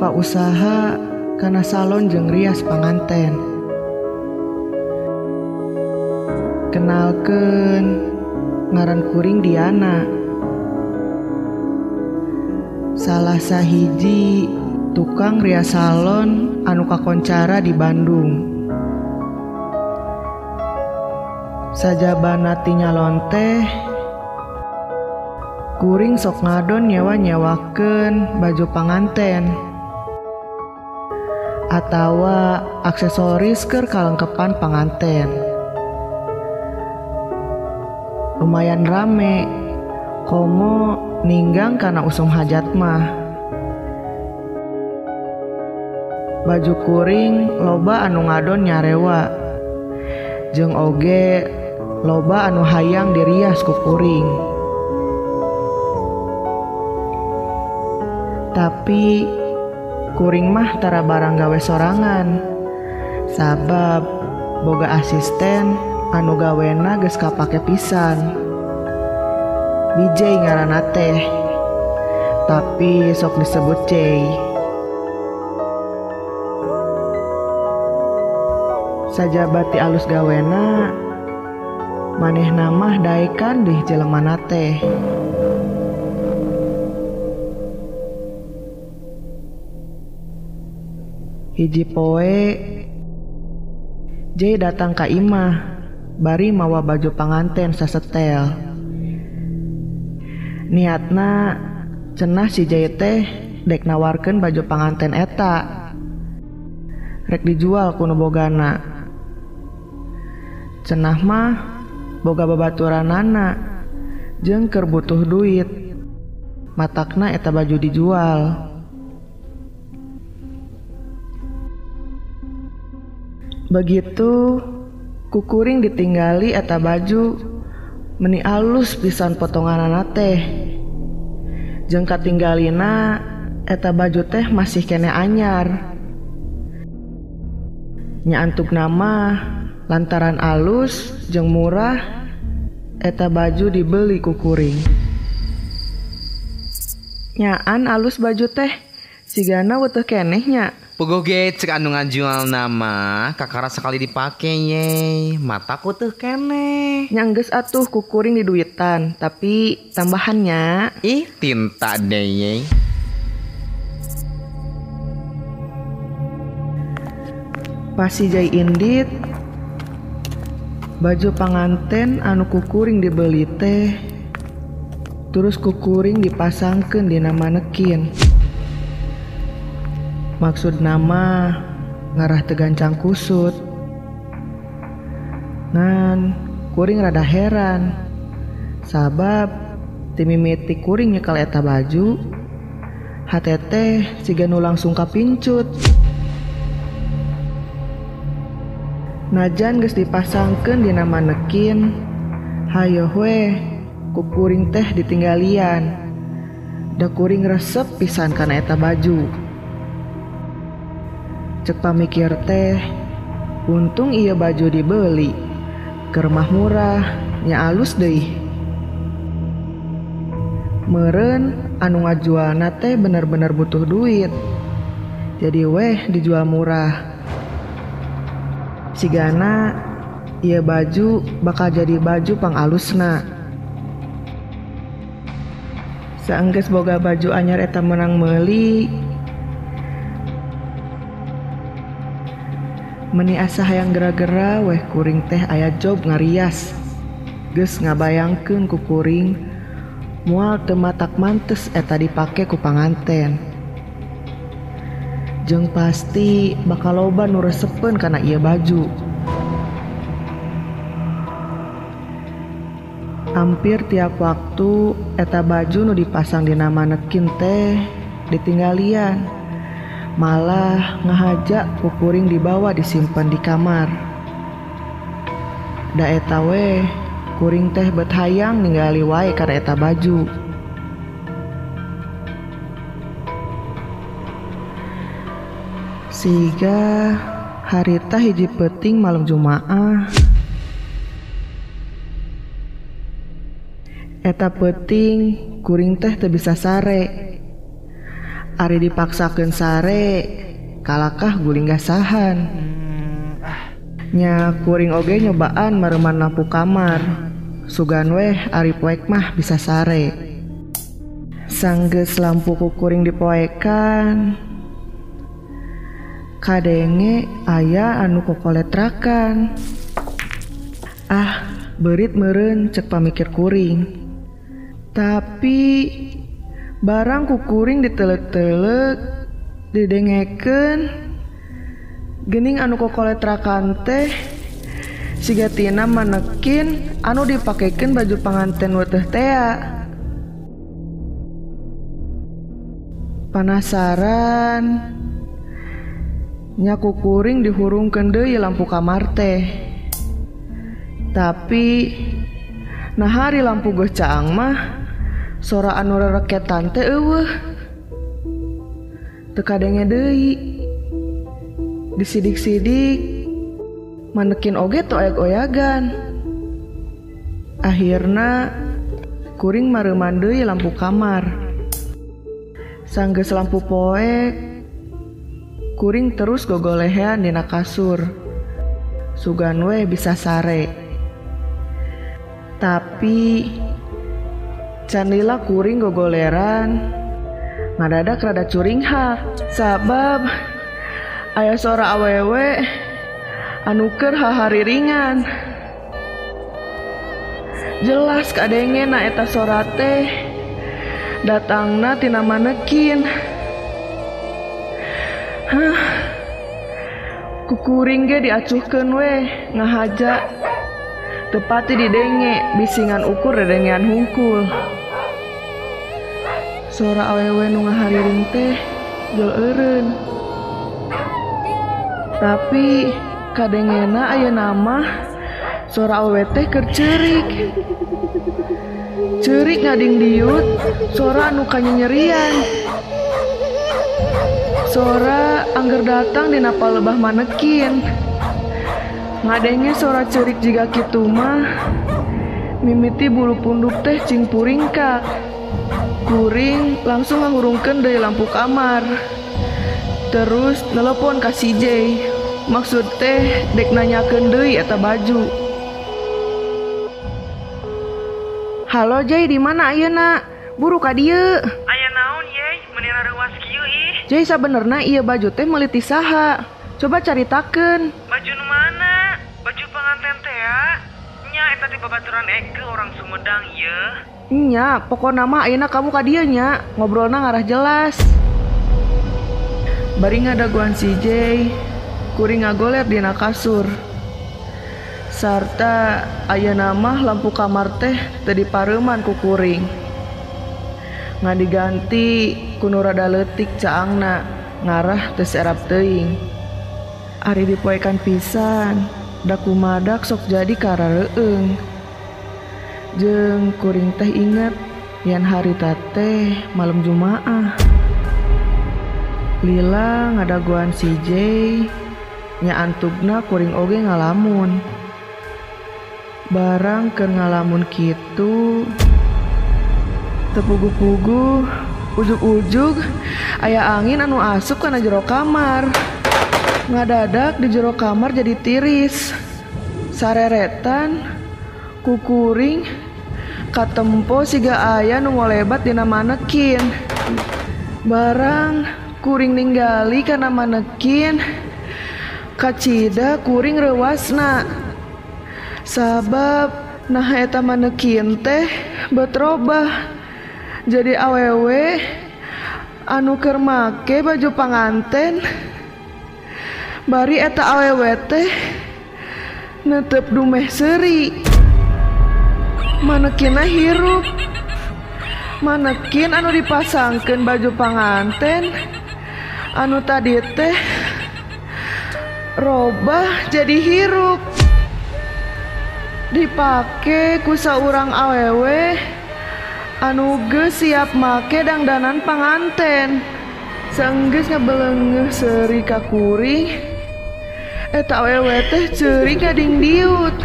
buka usaha karena salon jeng rias panganten kenalken ngaran kuring Diana salah sahiji tukang rias salon anu kakoncara di Bandung. Saja banatinya lonteh kuring sok ngadon nyewa nyewaken baju panganten atawa aksesoris ke kalengkepan panganten lumayan rame. Komo ninggang karena usum hajat mah. Baju kuring loba anu ngadon nyarewa. Jeng oge loba anu hayang dirias ku kuring. Tapi kuring mah tara barang gawe sorangan. Sabab boga asisten anu gawena geus kapake pisan. Bijai ngaran teh tapi sok disebut C saja bati alus gawena maneh nama daikan deh jelemana teh. hiji poe. J datang ke Imah bari mawa baju panganten sasetel. Niatna cenah si J teh dek nawarkan baju panganten eta. Rek dijual kuno bogana. Cenah mah boga babaturan nana jengker butuh duit. Matakna eta baju dijual. Begitu kukuring ditinggali eta baju meni alus pisan potongan anak teh. Jengka tinggalina eta baju teh masih kene anyar. Nyaantuk nama lantaran alus jeng murah eta baju dibeli kukuring. Nyaan alus baju teh, sigana wetuh kenehnya. Pegoge cek anu ngajual nama kakara sekali dipake ye mataku tuh kene. Nyangges atuh kukuring di duitan tapi tambahannya. Ih tinta deh ye pasti jai indit. Baju panganten anu kukuring dibeli teh. Terus kukuring dipasangkan di nama nekin Maksud nama ngarah tegancang kusut. ngan kuring rada heran. Sabab timimiti kuring nyekal eta baju. HTT siga nu langsung kapincut. Najan geus dipasangkeun dina manekin. Hayo we, kukuring teh ditinggalian. Da kuring resep pisan kana eta baju. Cek pamikir teh, untung iya baju dibeli. Kermah murah, nya alus deh. Meren, anu ngajual nate bener-bener butuh duit. Jadi weh dijual murah. Sigana, iya baju bakal jadi baju pang pangalusna. Seengkes boga baju anyar eta menang meli, meni asa hayang gera-gera weh kuring teh ayah job ngarias. Ges ngabayangkeun ku kuring mual tematak mantes eta dipake ku panganten. Jeng pasti bakal loba nu resepen karena ia baju. Hampir tiap waktu eta baju nu dipasang di nama nekin teh ditinggalian malah ngahajak kukuring dibawa disimpan di kamar. Da eta we kuring teh bet hayang ningali wae karena eta baju. Siga harita hiji peting malam Jumaah. Eta peting kuring teh teu bisa sare Ari dipaksakan sare kalakah gulinggah sahan nya kuring oge nyobaan mereman lampu kamar. Sugan weh Ari poek mah bisa sare. Sangges lampu kukuring dipoekan. Kadenge ayah anu kokoletrakan. Ah berit meren cek pamikir kuring. Tapi barang kukuring ditelek-telek didengeken gening anu kokoletrakan teh sigatina manekin anu dipakaikan baju panganten weteh tea. Panasaran nyaku kuring dihurung kende lampu kamar teh. Tapi nah hari lampu gocaang mah sora anu rereket tante eueuh. Tekadangnya deui. Disidik-sidik manekin oge to oyak oyagan. Akhirnya kuring mareuman deui lampu kamar. Sanggeus lampu poek kuring terus gogolehean dina kasur. Sugan we bisa sare. Tapi Canila kuring gogoleran. Ngadadak rada curing ha sabab ayah suara awewe anuker hahari ringan jelas kadenge na eta sorate datangna tina manekin. Hah, kukuring ge diacuhkan we ngahaja. Tepati didenge bisingan ukur dedengan hungkul. suara awewe nu ngahariring teh jol eureun. Tapi kadengena aya nama suara awewe teh keur ceurik. Ceurik ngading diut suara anu nyerian. Suara angger datang di napa lebah manekin. Ngadengnya suara cerik jika kitu mah. Mimiti bulu punduk teh cing puringkak. Kuring langsung ngahurungkeun dari lampu kamar terus telepon ka CJ maksud teh dek nanyakeun deui eta baju Halo Jay di mana ayeuna? Buru ka dieu. Aya naon ye? Menina ruas kieu ih. Jay sabenerna ieu baju teh meuli ti saha? Coba caritakeun. Baju nu mana? Baju pengantin teh ya? Nya eta ti babaturan Eke orang Sumedang ieu. nya pokok nama Aina kamu kadinya ngobrol na ngarah jelas. Bari ngadaguan si Jay, kuring ngagoler dina kasur sarta ayah nama lampu kamar teh tadi pareman ku kuring. Nggak diganti kuno rada letik caangna ngarah tes erap teing Ari dipoekan pisan daku madak sok jadi karareeng Jeung kuring teh inget yan hari teh malam Jumaah. Lila ngadaguan si J nya antugna kuring oge ngalamun. barang ke ngalamun gitu tepugu-pugu ujug-ujug aya angin anu asup karena jero kamar ngadadak di jero kamar jadi tiris sareretan kukuring katempo siga aya nu ngolebat dina manekin. Barang kuring ninggali karena manekin kacida kuring rewasna sabab nah eta manekin teh betrobah jadi awewe anu keur make baju panganten bari eta awewe teh netep dumeh seri manekin hirup. Manekin anu dipasangkan baju panganten. Anu tadi teh robah jadi hirup. Dipakai kusa urang awewe anu anuge siap make dangdanan panganten. Sengges ngebelengeh seri kakuring eta awewe teh ceri kading diut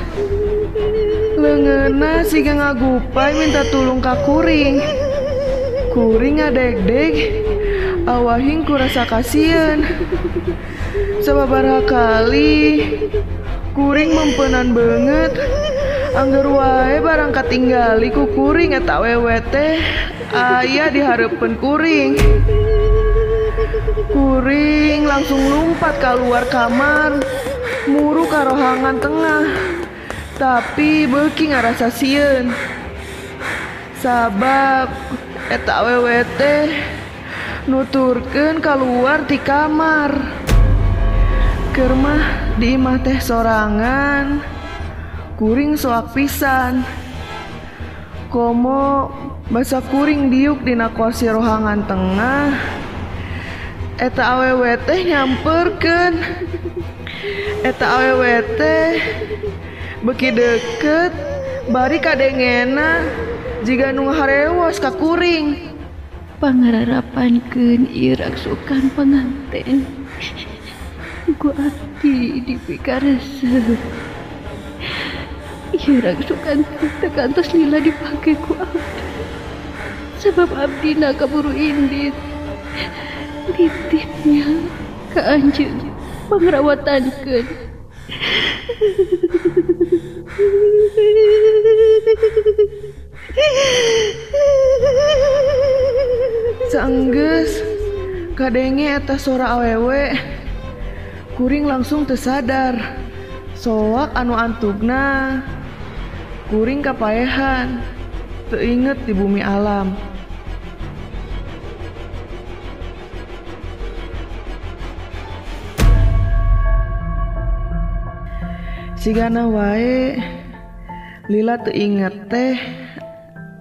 Lengena siga ngagupai minta tulung ka kuring. Kuring ngadeg-deg, awahing kurasa kasihan. Sababaraha kali kuring mempenan banget. Angger wae barang katinggali ku kuring eta wewe teh aya dihareupeun kuring. Kuring langsung lompat keluar kamar, muru ka rohangan tengah. tapi beki ngerasa sieun. Sabab eta wwT nuturken keluar di kamar. Kermah di imah teh sorangan kuring soak pisan. Komo basa kuring diuk dina kursi rohangan tengah eta awewet teh nyamperkeun. Eta awwT beki deket. Bari kadengena jika nu harewas kakuring pangararapankeun irak sukan penganten guati dipikareuseuh irak sukan teu kantos lila dipake ku abdi. Sebab abdi na kaburu indit. Titipnya ke anjeun pangrawatan Sanggges kadenge eta sora awewe Kuring langsung tersadar soak anu antugna Kuring kapaehan teinget di bumi alam. Sigana wae. Lila teinget teh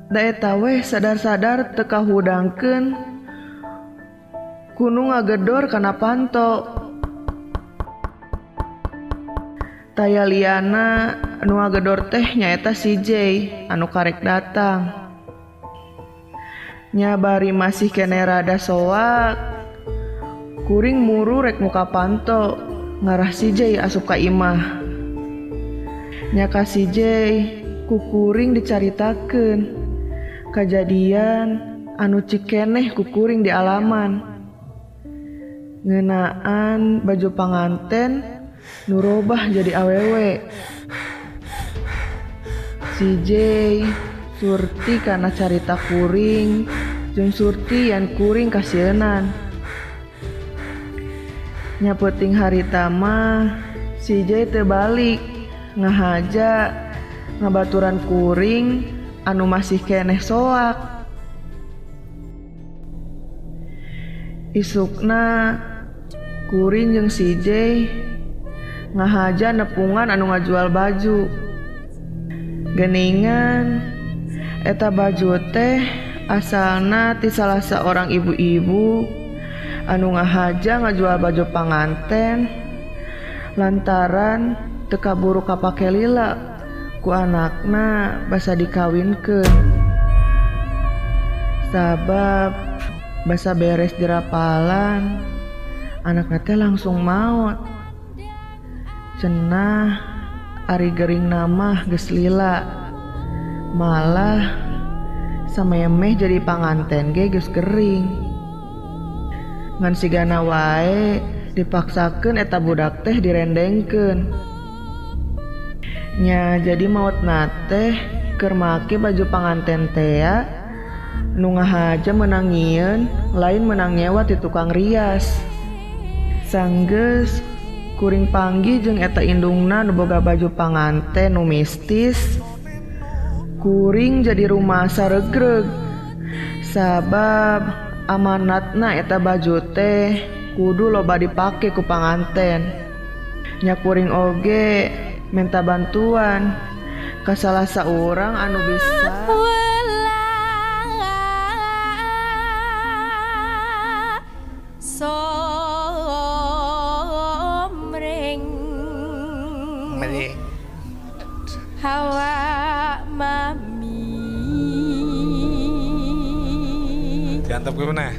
daeta weh sadar-sadar teka hudangken Gunung ngagedor kana panto. Taya liana anu ngagedor teh nyaeta si J anu karek datang. Nyabari masih kene rada soak. Kuring muru rek muka panto ngarah si J asup ka imah. nyaka si J kukuring dicaritakan kejadian anu cikeneh kukuring di alaman. Ngenaan baju panganten nurobah jadi awewe si J Surti karena carita kuring jeng Surti yang kuring kasihanan nyapeting hari tama si J terbalik ngahaja ngabaturan kuring anu masih keneh soak. Isukna kuring jeung si J. Ngahaja nepungan anu ngajual baju. Geningan eta baju teh asalna ti salah seorang ibu-ibu. Anu ngahaja ngajual baju panganten lantaran teka buruk kapake lila ku anakna basa dikawinkan sabab basa beres dirapalan anaknya teh langsung maut. Cenah ari gering nama geus lila malah samemeh jadi panganten ge geus gering. Ngan sigana wae dipaksakan eta budak teh direndengkan nya jadi maut nate kermaki baju panganten tea nu ngahaja menangien lain menang nyewa di tukang rias. Sanggeus kuring panggi jeung eta indungna nu boga baju panganten nu mistis. Kuring jadi rumah saregreg. Sabab amanatna eta baju teh kudu loba dipake ku panganten nya kuring oge minta bantuan ke salah seorang anu bisa somreng Mari. hawa mami Diantep gue mana?